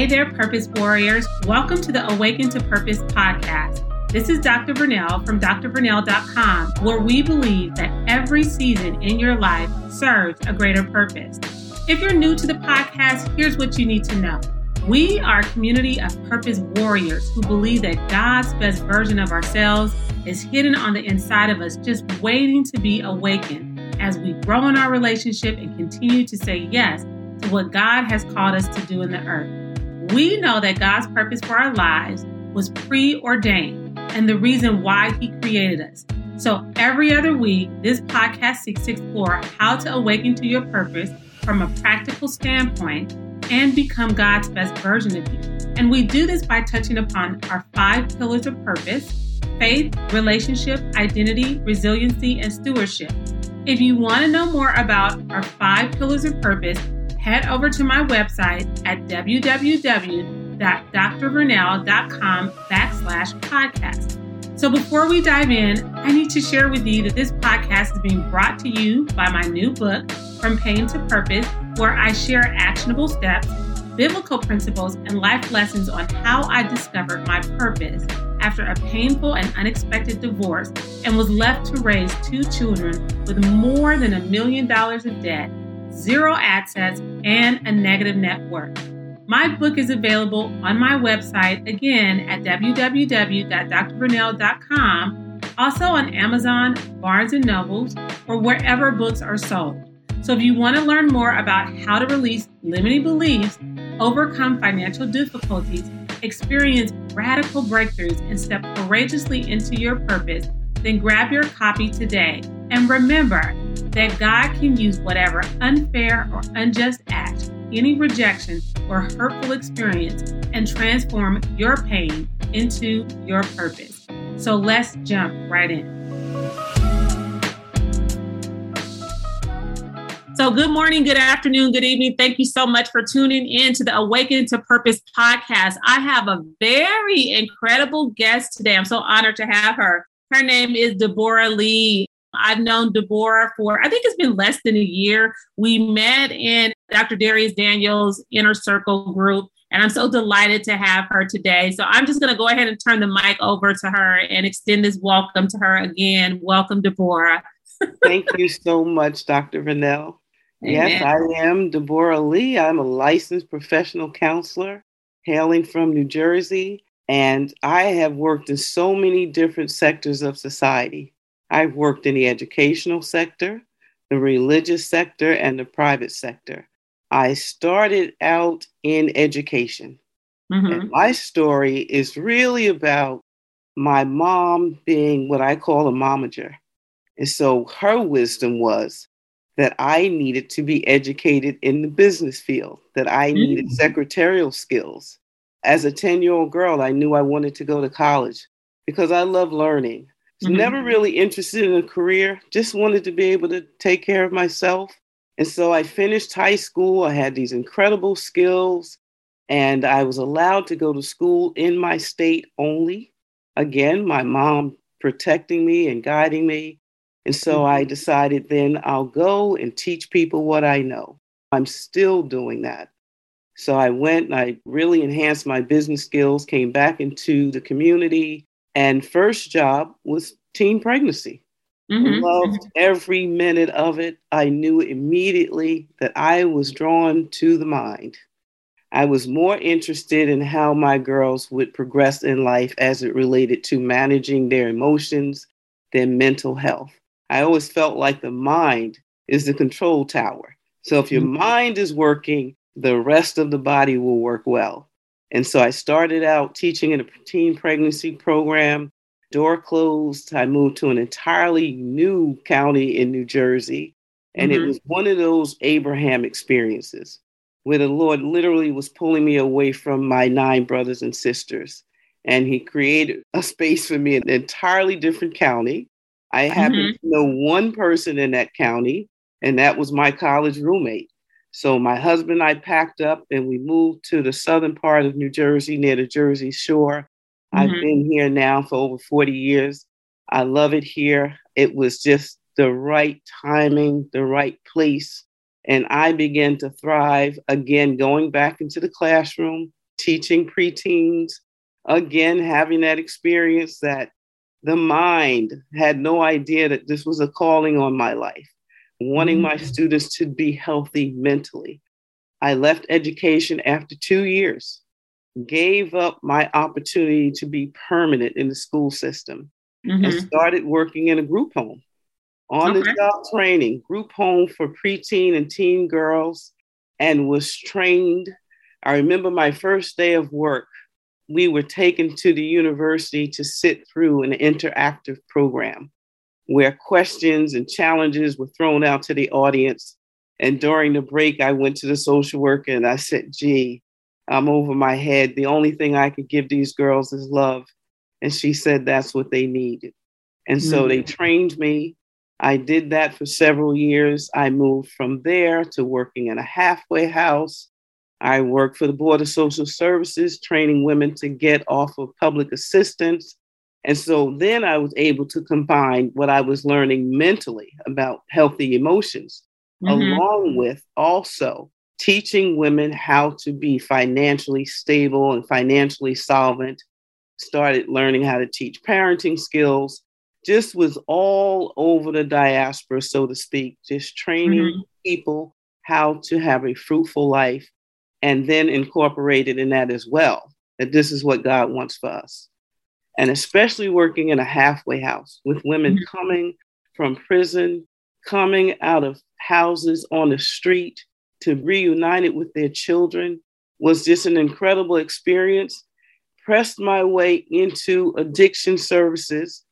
Hey there, Purpose Warriors. Welcome to the Awaken to Purpose podcast. This is Dr. Vernell from drvernell.com, where we believe that every season in your life serves a greater purpose. If you're new to the podcast, here's what you need to know. We are a community of purpose warriors who believe that God's best version of ourselves is hidden on the inside of us, just waiting to be awakened as we grow in our relationship and continue to say yes to what God has called us to do in the earth. We know that God's purpose for our lives was preordained and the reason why He created us. So every other week, this podcast seeks to explore how to awaken to your purpose from a practical standpoint and become God's best version of you. And we do this by touching upon our five pillars of purpose faith, relationship, identity, resiliency, and stewardship. If you want to know more about our five pillars of purpose, head over to my website at www www.drvernell.com backslash podcast. So before we dive in, I need to share with you that this podcast is being brought to you by my new book, From Pain to Purpose, where I share actionable steps, biblical principles, and life lessons on how I discovered my purpose after a painful and unexpected divorce and was left to raise two children with more than a million dollars of debt, zero access, and a negative net worth. My book is available on my website again at www.drvernell.com, also on Amazon, Barnes and Nobles, or wherever books are sold. So if you want to learn more about how to release limiting beliefs, overcome financial difficulties, experience radical breakthroughs, and step courageously into your purpose, then grab your copy today. And remember that God can use whatever unfair or unjust act any rejection or hurtful experience and transform your pain into your purpose. So let's jump right in. So, good morning, good afternoon, good evening. Thank you so much for tuning in to the Awaken to Purpose podcast. I have a very incredible guest today. I'm so honored to have her. Her name is Deborah Lee. I've known Deborah for, I think it's been less than a year. We met in Dr. Dharius Daniels Inner Circle group, and I'm so delighted to have her today. So I'm just going to go ahead and turn the mic over to her and extend this welcome to her again. Welcome, Deborah. Thank you so much, Dr. Vernell. Yes, I am Deborah Lee. I'm a licensed professional counselor hailing from New Jersey, and I have worked in so many different sectors of society. I've worked in the educational sector, the religious sector, and the private sector. I started out in education. Mm-hmm. And my story is really about my mom being what I call a momager. And so her wisdom was that I needed to be educated in the business field, that I needed mm-hmm. secretarial skills. As a 10 year old girl, I knew I wanted to go to college because I love learning. Mm-hmm. Never really interested in a career, just wanted to be able to take care of myself. And so I finished high school. I had these incredible skills, and I was allowed to go to school in my state only. Again, my mom protecting me and guiding me. And so mm-hmm. I decided then I'll go and teach people what I know. I'm still doing that. So I went and I really enhanced my business skills, came back into the community, and first job was teen pregnancy. Mm-hmm. Loved every minute of it. I knew immediately that I was drawn to the mind. I was more interested in how my girls would progress in life as it related to managing their emotions than mental health. I always felt like the mind is the control tower. So if your mm-hmm. mind is working, the rest of the body will work well. And so I started out teaching in a teen pregnancy program. Door closed. I moved to an entirely new county in New Jersey. And mm-hmm. it was one of those Abraham experiences where the Lord literally was pulling me away from my nine brothers and sisters. And He created a space for me in an entirely different county. I mm-hmm. happened to know one person in that county, and that was my college roommate. So my husband and I packed up and we moved to the southern part of New Jersey near the Jersey Shore. Mm-hmm. I've been here now for over 40 years. I love it here. It was just the right timing, the right place. And I began to thrive again, going back into the classroom, teaching preteens, again, having that experience that the mind had no idea that this was a calling on my life, wanting mm-hmm. my students to be healthy mentally. I left education after two years, gave up my opportunity to be permanent in the school system, mm-hmm. and started working in a group home on okay. the job training, group home for preteen and teen girls, and was trained. I remember my first day of work we were taken to the university to sit through an interactive program where questions and challenges were thrown out to the audience. And during the break, I went to the social worker and I said, gee, I'm over my head. The only thing I could give these girls is love. And she said that's what they needed. And so mm-hmm. they trained me. I did that for several years. I moved from there to working in a halfway house I work for the Board of Social Services, training women to get off of public assistance. And so then I was able to combine what I was learning mentally about healthy emotions, mm-hmm. along with also teaching women how to be financially stable and financially solvent. Started learning how to teach parenting skills, just was all over the diaspora, so to speak, just training mm-hmm. people how to have a fruitful life and then incorporated in that as well that this is what God wants for us. And especially working in a halfway house with women mm-hmm. coming from prison, coming out of houses on the street to reunited with their children was just an incredible experience. Pressed my way into addiction services,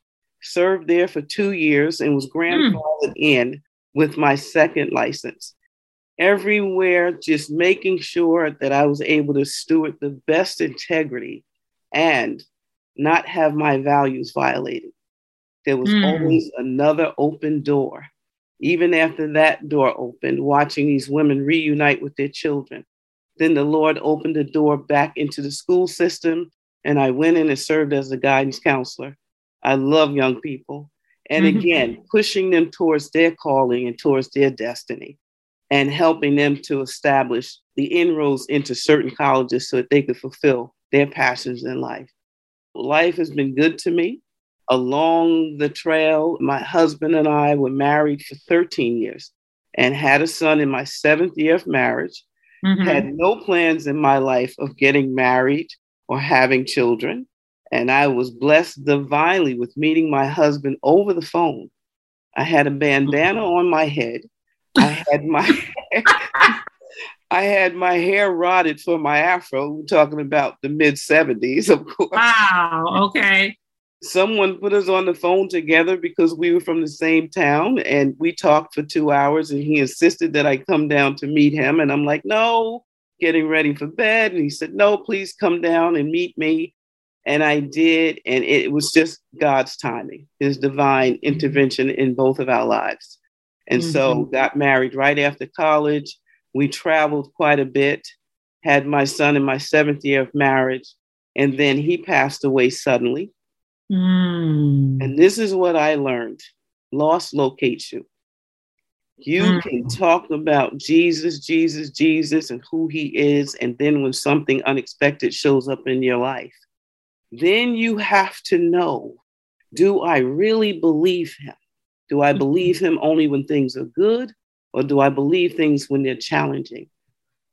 served there for two years, and was hmm. grandfathered mm. in with my second license everywhere, just making sure that I was able to steward the best integrity and not have my values violated. There was mm. always another open door. Even after that door opened, watching these women reunite with their children. Then the Lord opened the door back into the school system, and I went in and served as a guidance counselor. I love young people. And mm-hmm. again, pushing them towards their calling and towards their destiny and helping them to establish the inroads into certain colleges so that they could fulfill their passions in life. Life has been good to me. Along the trail, my husband and I were married for 13 years and had a son in my seventh year of marriage. Mm-hmm. Had no plans in my life of getting married or having children. And I was blessed divinely with meeting my husband over the phone. I had a bandana on my head I had my I had my hair rotted for my afro. We're talking about the mid 70s, of course. Wow. Okay. Someone put us on the phone together because we were from the same town and we talked for two hours and he insisted that I come down to meet him. And I'm like, no, getting ready for bed. And he said, no, please come down and meet me. And I did. And it was just God's timing, his divine intervention in both of our lives. And mm-hmm. so got married right after college. We traveled quite a bit, had my son in my seventh year of marriage, and then he passed away suddenly. Mm. And this is what I learned loss locates you. You mm. can talk about Jesus, Jesus, Jesus, and who he is. And then when something unexpected shows up in your life, then you have to know do I really believe him? Do I believe him only when things are good, or do I believe things when they're challenging?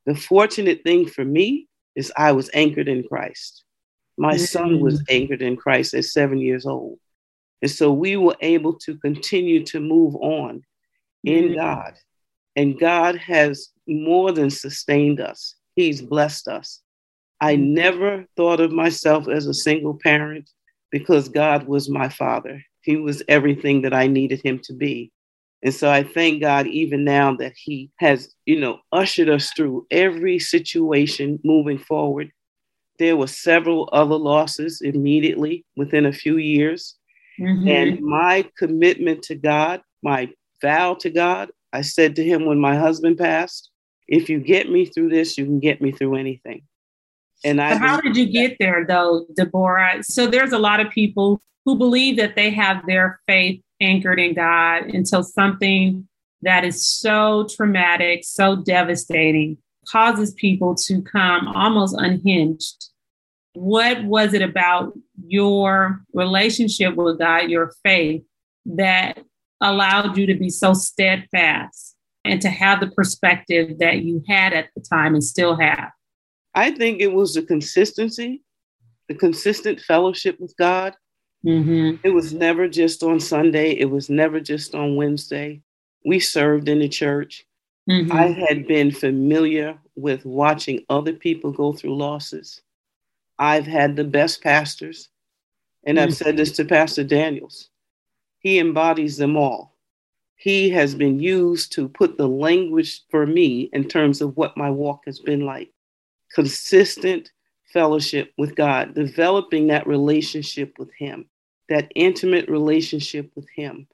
The fortunate thing for me is I was anchored in Christ. My mm-hmm. son was anchored in Christ at seven years old. And so we were able to continue to move on in mm-hmm. God. And God has more than sustained us, He's blessed us. I mm-hmm. never thought of myself as a single parent because God was my father. He was everything that I needed him to be. And so I thank God even now that he has, you know, ushered us through every situation moving forward. There were several other losses immediately within a few years. Mm-hmm. And my commitment to God, my vow to God, I said to him when my husband passed, if you get me through this, you can get me through anything. And I how did you get there though, Deborah? So there's a lot of people who believe that they have their faith anchored in God until something that is so traumatic, so devastating causes people to come almost unhinged. What was it about your relationship with God, your faith, that allowed you to be so steadfast and to have the perspective that you had at the time and still have? I think it was the consistency, the consistent fellowship with God. Mm-hmm. It was never just on Sunday, it was never just on Wednesday. We served in the church. Mm-hmm. I had been familiar with watching other people go through losses. I've had the best pastors, and. I've said this to Pastor Daniels. He embodies them all. He has been used to put the language for me in terms of what my walk has been like. Consistent fellowship with God, developing that relationship with Him, that intimate relationship with Him.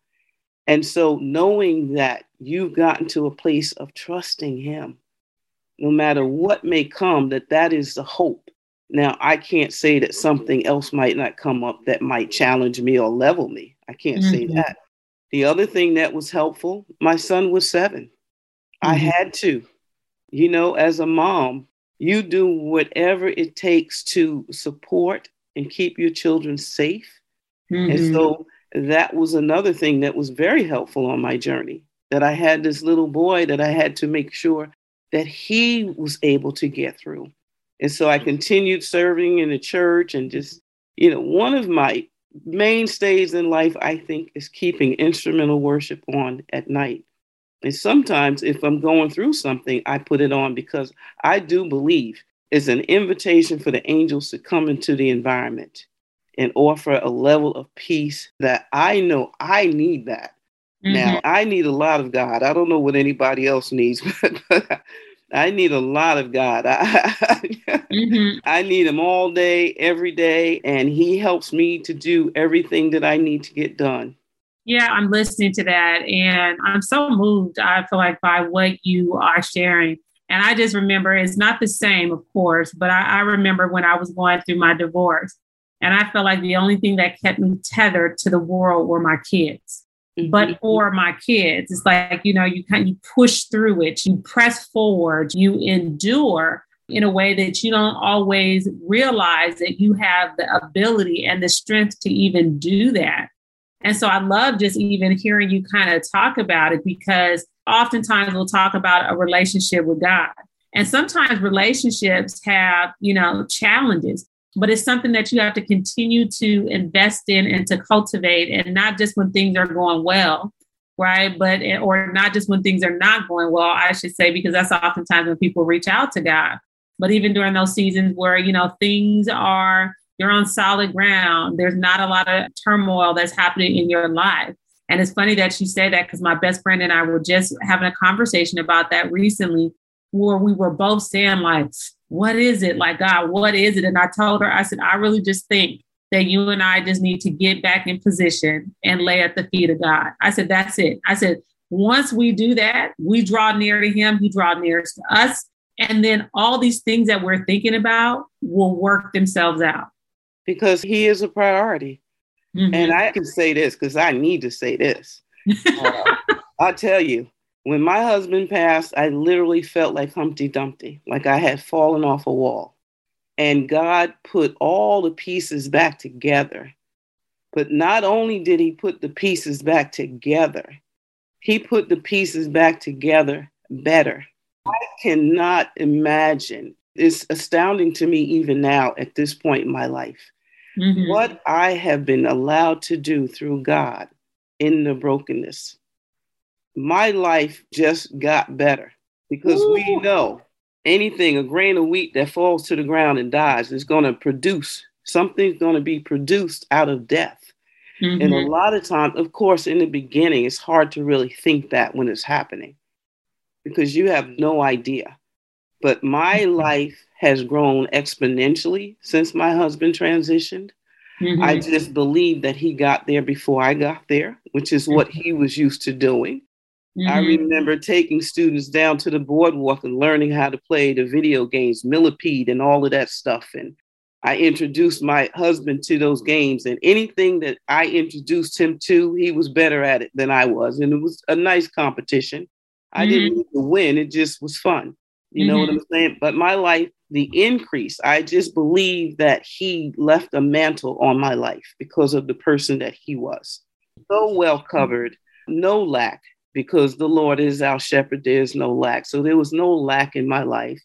And so, knowing that you've gotten to a place of trusting Him, no matter what may come, that that is the hope. Now, I can't say that something else might not come up that might challenge me or level me. I can't mm-hmm. say that. The other thing that was helpful, my son was 7 mm-hmm. I had to. You know, as a mom, you do whatever it takes to support and keep your children safe. Mm-hmm. And so that was another thing that was very helpful on my journey that I had this little boy that I had to make sure that he was able to get through. And so I continued serving in the church and just, you know, one of my mainstays in life, I think, is keeping instrumental worship on at night. And sometimes if I'm going through something, I put it on because I do believe it's an invitation for the angels to come into the environment and offer a level of peace that I know I need that. Mm-hmm. Now, I need a lot of God. I don't know what anybody else needs, but I need a lot of God. I, mm-hmm. I need Him all day, every day, and He helps me to do everything that I need to get done. Yeah, I'm listening to that, and I'm so moved. I feel like by what you are sharing. And I just remember it's not the same, of course, but I, I remember when I was going through my divorce and I felt like the only thing that kept me tethered to the world were my kids. Mm-hmm. But for my kids, it's like, you know, you kind of you push through it, you press forward, you endure in a way that you don't always realize that you have the ability and the strength to even do that. And so I love just even hearing you kind of talk about it because oftentimes we'll talk about a relationship with God. And sometimes relationships have, you know, challenges but it's something that you have to continue to invest in and to cultivate and not just when things are going well right? But eh, or not just when things are not going well i should say because that's oftentimes when people reach out to god. But even during those seasons where you know things are you're on solid ground there's not a lot of turmoil that's happening in your life. And it's funny that you say that because my best friend and i were just having a conversation about that recently where we were both saying like what is it? Like, God, what is it? And I told her, I said, I really just think that you and I just need to get back in position and lay at the feet of God. I said, that's it. I said, once we do that, we draw near to Him, He draw near to us. And then all these things that we're thinking about will work themselves out. Because He is a priority. Mm-hmm. And I can say this because I need to say this. uh, I'll tell you, when my husband passed, I literally felt like Humpty Dumpty, like I had fallen off a wall. And God put all the pieces back together. But not only did He put the pieces back together, He put the pieces back together better. I cannot imagine. It's astounding to me even now at this point in my life. Mm-hmm. What I have been allowed to do through God in the brokenness my life just got better because Ooh. we know anything, a grain of wheat that falls to the ground and dies, is going to produce something's going to be produced out of death. Mm-hmm. And a mm-hmm. lot of times, of course, in the beginning, it's hard to really think that when it's happening because you have no idea. But my mm-hmm. life has grown exponentially since my husband transitioned. Mm-hmm. I just believe that he got there before I got there, which is what he was used to doing. Mm-hmm. I remember taking students down to the boardwalk and learning how to play the video games, Millipede, and all of that stuff. And I introduced my husband to those games, and anything that I introduced him to, he was better at it than I was. And it was a nice competition. I mm-hmm. didn't need to win, it just was fun. You mm-hmm. know what I'm mm-hmm. saying? But my life, the increase, I just believe that he left a mantle on my life because of the person that he was. So well covered, no lack, because the Lord is our shepherd, there's no lack. So there was no lack in my life.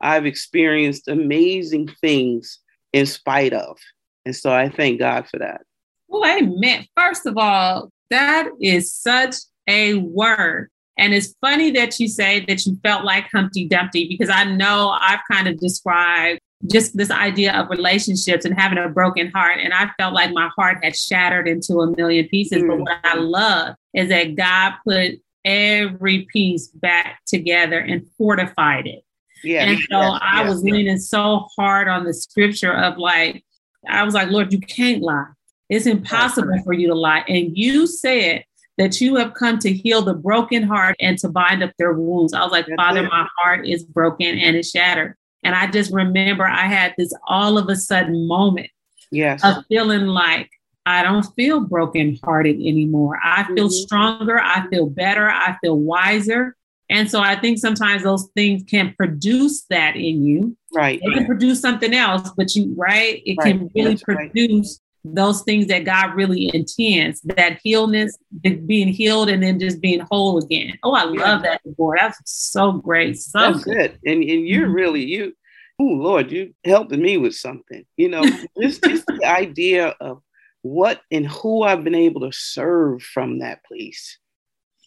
I've experienced amazing things in spite of. And so I thank God for that. Well, amen. First of all, that is such a word. And it's funny that you say that you felt like Humpty Dumpty because I know I've kind of described just this idea of relationships and having a broken heart. And I felt like my heart had shattered into a million pieces. Mm. But what I love is that God put every piece back together and fortified it. Yeah. And so yes, I yes, was yes. leaning so hard on the scripture of like, I was like, Lord, you can't lie. It's impossible for you to lie. And you said that you have come to heal the broken heart and to bind up their wounds. I was like, That's Father, it. my heart is broken and it's shattered. And I just remember I had this all of a sudden moment yes. of feeling like I don't feel brokenhearted anymore. I feel mm-hmm. stronger. I feel better. I feel wiser. And so I think sometimes those things can produce that in you. Right. It can produce something else, but you, right? It right. can really That's produce those things that God really intends, that healness, being healed and then just being whole again. Oh, I love that, Deborah. That's so great. So That's good. And, and you're mm-hmm. really, you, oh, Lord, you helping me with something. You know, just, just the idea of what and who I've been able to serve from that place.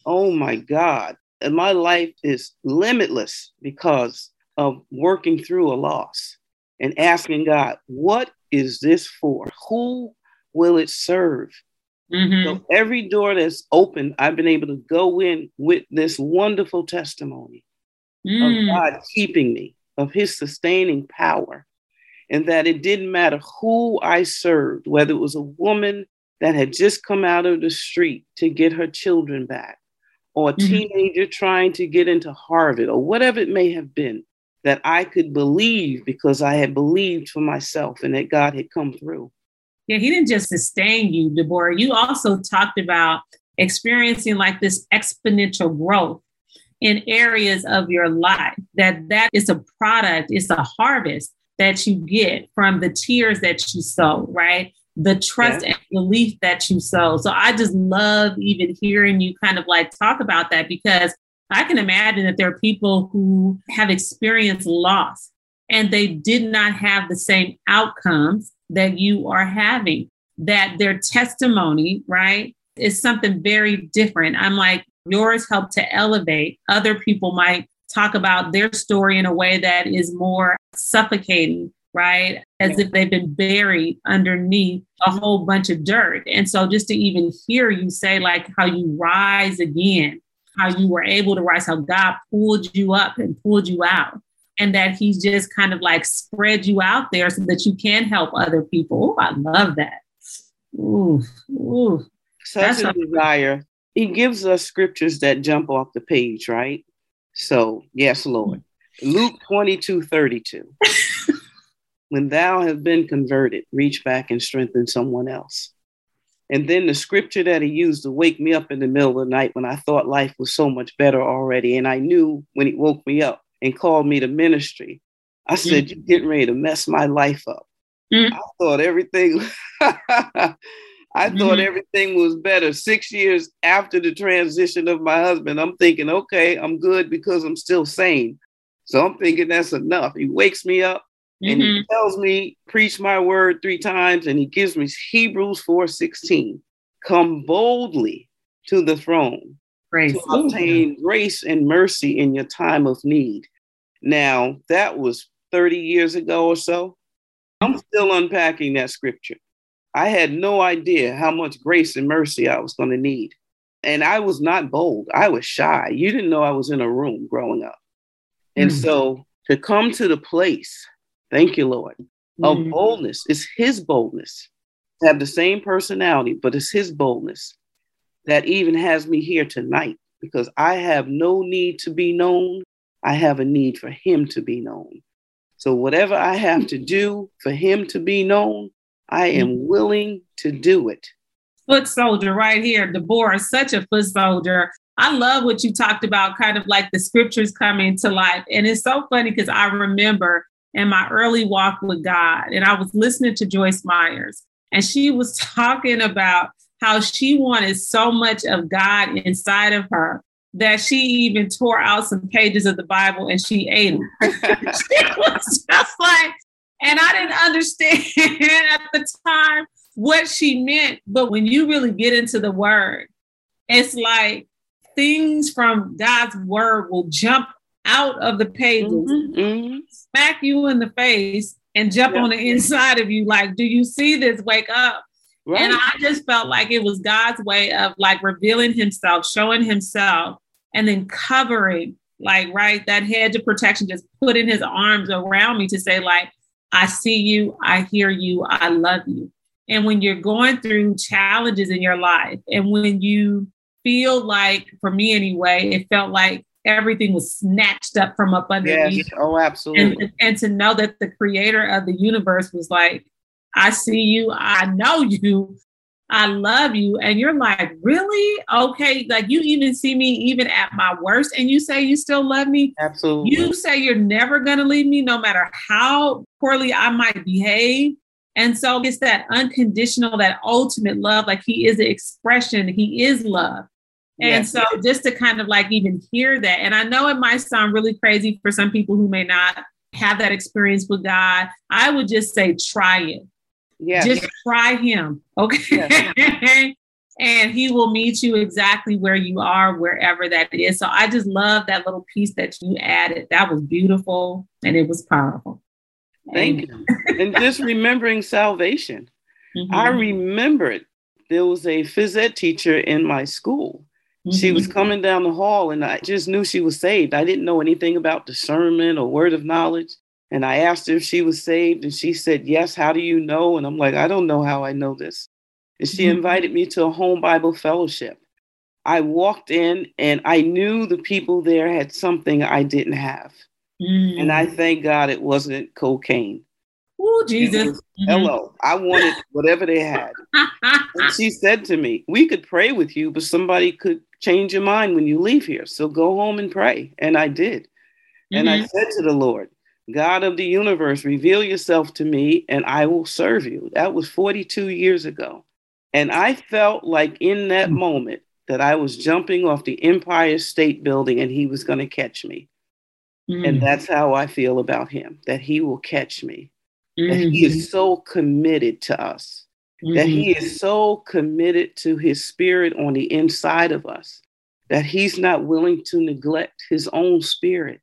Oh my God. And my life is limitless because of working through a loss and asking God, what is this for? Who will it serve? Mm-hmm. So every door that's open, I've been able to go in with this wonderful testimony mm. of God keeping me, of his sustaining power, and that it didn't matter who I served, whether it was a woman that had just come out of the street to get her children back, or a mm-hmm. teenager trying to get into Harvard, or whatever it may have been that I could believe because I had believed for myself and that God had come through. Yeah, he didn't just sustain you, Deborah. You also talked about experiencing like this exponential growth in areas of your life that that is a product it's a harvest that you get from the tears that you sow right the trust yeah. and belief that you sow so i just love even hearing you kind of like talk about that because I can imagine that there are people who have experienced loss and they did not have the same outcomes that you are having, that their testimony, right, is something very different. I'm like, yours helped to elevate. Other people might talk about their story in a way that is more suffocating, right? As if they've been buried underneath a whole bunch of dirt. And so just to even hear you say, like, how you rise again how you were able to rise, how God pulled you up and pulled you out. And that he's just kind of like spread you out there so that you can help other people. Ooh, I love that. Ooh, ooh. Such That's a desire. He gives us scriptures that jump off the page, right? So, yes, Lord. Luke 22 32. when thou have been converted, reach back and strengthen someone else. And then the scripture that he used to wake me up in the middle of the night when I thought life was so much better already. And I knew when he woke me up and called me to ministry, I said, mm. You're getting ready to mess my life up. Mm. I thought everything. I mm thought everything was better. Six years after the transition of my husband, I'm thinking, okay, I'm good because I'm still sane. So I'm thinking that's enough. He wakes me up and mm-hmm. he tells me, preach my word three times, and he gives me Hebrews 4:16. Come boldly to the throne Praise to obtain grace and mercy in your time of need. Now, that was 30 years ago or so. I'm still unpacking that scripture. I had no idea how much grace and mercy I was going to need. And I was not bold. I was shy. You didn't know I was in a room growing up. And mm-hmm. so to come to the place Thank you, Lord. Mm-hmm. Of boldness. It's his boldness. To have the same personality, but it's his boldness that even has me here tonight because I have no need to be known. I have a need for him to be known. So, whatever I have to do for him to be known, I am mm-hmm. willing to do it. Foot soldier right here. Deborah, such a foot soldier. I love what you talked about, kind of like the scriptures coming to life. And it's so funny because I remember in my early walk with God, and I was listening to Joyce Myers, and she was talking about how she wanted so much of God inside of her that she even tore out some pages of the Bible and she ate them. she was just like, and I didn't understand at the time what she meant. But when you really get into the word, it's like things from God's word will jump out of the pages, mm-hmm, mm-hmm. Smack you in the face, and jump on the inside of you. Like, do you see this? Wake up. Right. And I just felt like it was God's way of like revealing himself, showing himself, and then covering, like, right, that hedge of protection, just putting his arms around me to say, like, I see you, I hear you, I love you. And when you're going through challenges in your life, and when you feel like, for me anyway, it felt like everything was snatched up from up underneath. Yes. Oh, absolutely. And, and to know that the creator of the universe was like, I see you, I know you, I love you. And you're like, really? Okay. Like you even see me even at my worst, and you say you still love me. Absolutely. You say you're never going to leave me, no matter how poorly I might behave. And so it's that unconditional, that ultimate love. Like he is the expression, he is love. And yes. so just to kind of like even hear that, and I know it might sound really crazy for some people who may not have that experience with God, I would just say try it. Yeah. Just try him. Okay. Yes. and he will meet you exactly where you are, wherever that is. So I just love that little piece that you added. That was beautiful and it was powerful. Thank and- you. and just remembering salvation. Mm-hmm. I remember it. There was a phys ed teacher in my school Mm-hmm. She was mm-hmm. coming down the hall and I just knew she was saved. I didn't know anything about discernment or word of knowledge. And I asked her if she was saved and she said, Yes, how do you know? And I'm like, I don't know how I know this. And she mm-hmm. invited me to a home Bible fellowship. I walked in and I knew the people there had something I didn't have. Mm-hmm. And I mm. thank God it wasn't cocaine. Oh, Jesus. Was, mm-hmm. Hello. I wanted whatever they had. and she said to me, We could pray with you, but somebody could change your mind when you leave here. So go home and pray. And I did. Mm-hmm. And I mm-hmm. said to the Lord, God of the universe, reveal yourself to me and I will serve you. That was 42 years ago. And I felt like in that mm-hmm. moment that I was jumping off the Empire State Building and he was going to catch me. Mm-hmm. And that's how I feel about him, that he will catch me. That he is mm-hmm. so committed to us mm-hmm. that he is so committed to his spirit on the inside of us that he's not willing to neglect his own spirit.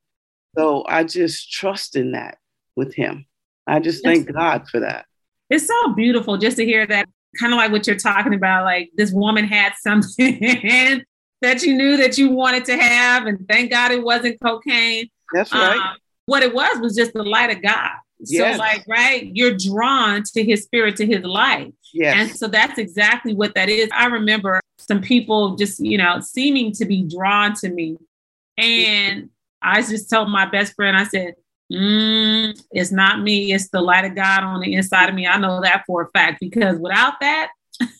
So I just trust in that with him. I just thank God for that. It's so beautiful just to hear that, kind of like what you're talking about. Like this woman had something that you knew that you wanted to have, and thank God it wasn't cocaine. That's right. Um, what it was was just the light of God. So, like, right, you're drawn to his spirit, to his light. Yes. And so that's exactly what that is. I remember some people just, you know, seeming to be drawn to me. And I just told my best friend, I said, mm, it's not me, it's the light of God on the inside of me. I know that for a fact because without that, ain't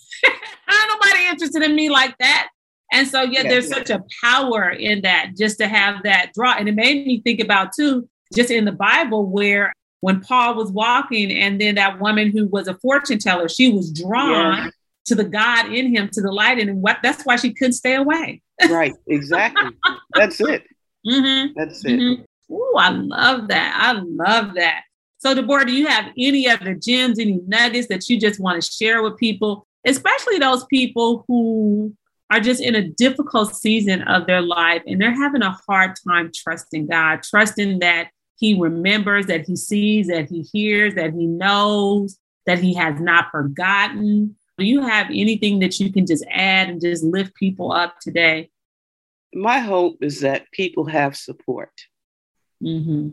nobody interested in me like that. And so, yeah, yes, there's yes. such a power in that just to have that draw. And it made me think about, too, just in the Bible, where when Paul was walking, and then that woman who was a fortune teller, she was drawn yeah. to the God in him, to the light and. What that's why she couldn't stay away. right, exactly. That's it. Mm-hmm. That's it. Mm-hmm. Oh, I love that. I love that. So, Deborah, do you have any other gems, any nuggets that you just want to share with people, especially those people who are just in a difficult season of their life and they're having a hard time trusting God, trusting that he remembers, that he sees, that he hears, that he knows, that he has not forgotten. Do you have anything that you can just add and just lift people up today? My hope is that people have support. Mm-hmm.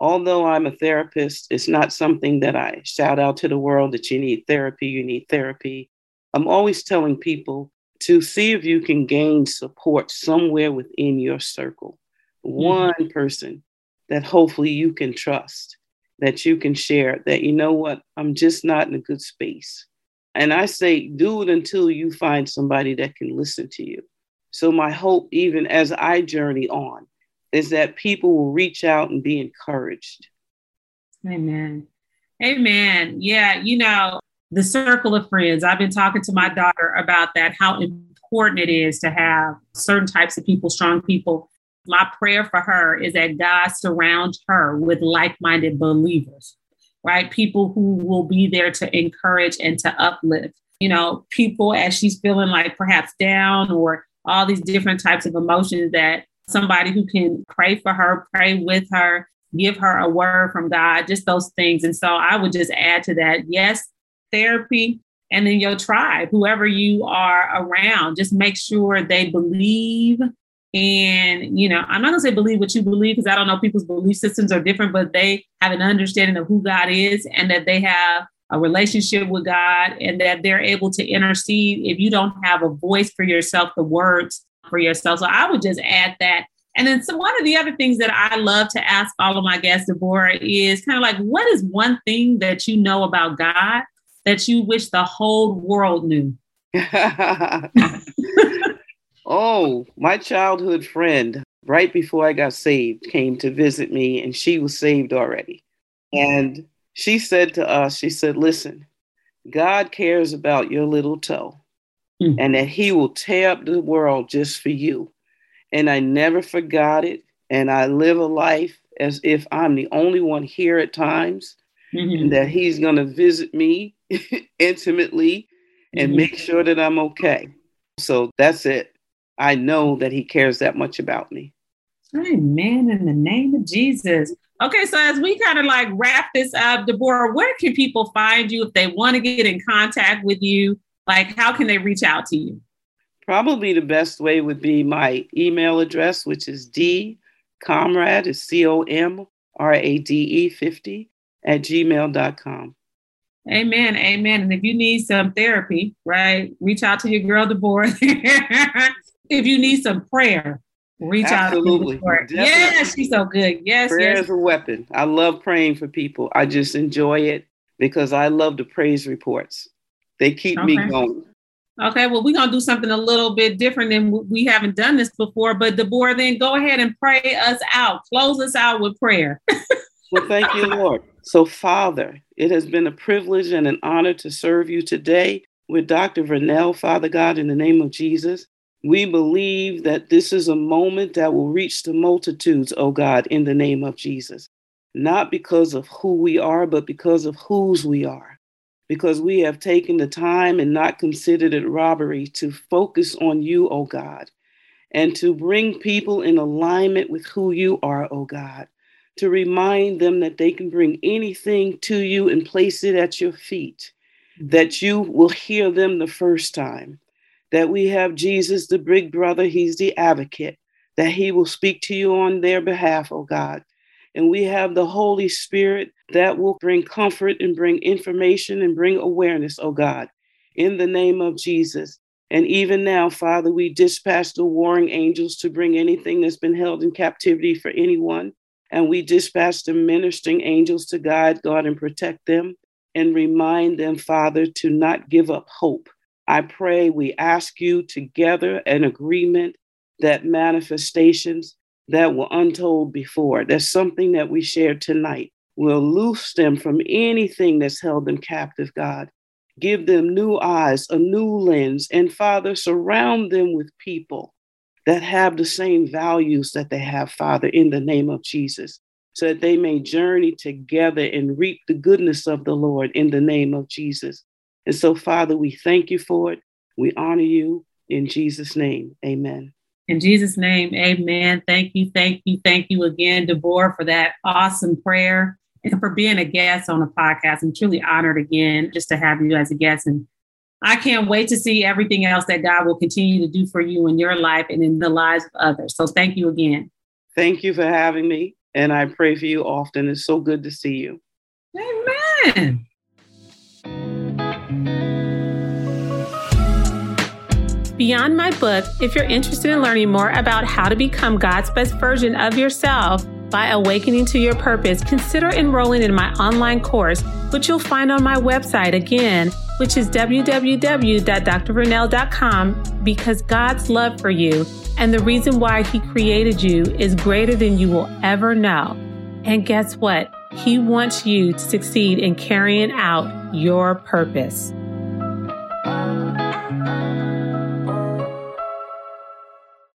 Although I'm a therapist, it's not something that I shout out to the world that you need therapy, you need therapy. I'm always telling people to see if you can gain support somewhere within your circle. Mm-hmm. One person that hopefully you can trust, that you can share, that you know what, I'm just not in a good space. And I say, do it until you find somebody that can listen to you. So, my hope, even as I journey on, is that people will reach out and be encouraged. Amen. Amen. Yeah, you know, the circle of friends. I've been talking to my daughter about that, how important it is to have certain types of people, strong people. My prayer for her is that God surrounds her with like minded believers, right? People who will be there to encourage and to uplift. You know, people as she's feeling like perhaps down or all these different types of emotions that somebody who can pray for her, pray with her, give her a word from God, just those things. And so I would just add to that yes, therapy, and then your tribe, whoever you are around, just make sure they believe. And, you know, I'm not gonna say believe what you believe because I don't know people's belief systems are different, but they have an understanding of who God is and that they have a relationship with God and that they're able to intercede if you don't have a voice for yourself, the words for yourself. So I would just add that. And then so one of the other things that I love to ask all of my guests, Deborah, is kind of like, what is one thing that you know about God that you wish the whole world knew? oh, my childhood friend, right before I got saved, came to visit me, and she was saved already. And she said to us, She said, Listen, God cares about your little toe mm. and that He will tear up the world just for you. And I never forgot it. And I live a life as if I'm the only one here at times, mm-hmm. and that He's going to visit me intimately and mm-hmm. make sure that I'm okay. So that's it. I know that He cares that much about me. Amen. In the name of Jesus. Okay, so as we kind of like wrap this up, Deborah, where can people find you if they want to get in contact with you? Like, how can they reach out to you? Probably the best way would be my email address, which is D comrade is C O M R A D E 50 at gmail.com. Amen. Amen. And if you need some therapy, right, reach out to your girl, Deborah. if you need some prayer, reach Absolutely. out to Yes, she's so good. Yes, prayer yes. is a weapon. I love praying for people. I just enjoy it because I love the praise reports. They keep okay. me going. Okay, well, we're gonna do something a little bit different than we haven't done this before. But Deborah, then go ahead and pray us out. Close us out with prayer. well, thank you, Lord. So, Father, it has been a privilege and an honor to serve you today with Dr. Vernell, Father God, in the name of Jesus. We believe that this is a moment that will reach the multitudes, oh God, in the name of Jesus. Not because of who we are, but because of whose we are because we have taken the time and not considered it robbery to focus on you, O God, and to bring people in alignment with who you are, O God, to remind them that they can bring anything to you and place it at your feet, that you will hear them the first time, that we have Jesus, the big brother, he's the advocate, that he will speak to you on their behalf, O God. And we have the Holy Spirit that will bring comfort and bring information and bring awareness, oh God, in the name of Jesus. And even now, Father, we dispatch the warring angels to bring anything that's been held in captivity for anyone. And we dispatch the ministering angels to guide, God, and protect them and remind them, Father, to not give up hope. I pray we ask you together an agreement that manifestations that were untold before, that's something that we shared tonight, will loose them from anything that's held them captive, God. Give them new eyes, a new lens, and Father, surround them with people that have the same values that they have, Father, in the name of Jesus, so that they may journey together and reap the goodness of the Lord in the name of Jesus. And so, Father, we thank you for it. We honor you in Jesus' name. Amen. In Jesus' name, amen. Thank you, thank you, thank you again, Deborah, for that awesome prayer and for being a guest on the podcast. I'm truly honored again just to have you as a guest. And I can't wait to see everything else that God will continue to do for you in your life and in the lives of others. So thank you again. Thank you for having me. And I pray for you often. It's so good to see you. Amen. Beyond My Book if you're interested in learning more about how to become God's best version of yourself by awakening to your purpose, consider enrolling in my online course, which you'll find on my website again, which is www.drvernell.com because God's love for you and the reason why He created you is greater than you will ever know. And guess what? He wants you to succeed in carrying out your purpose.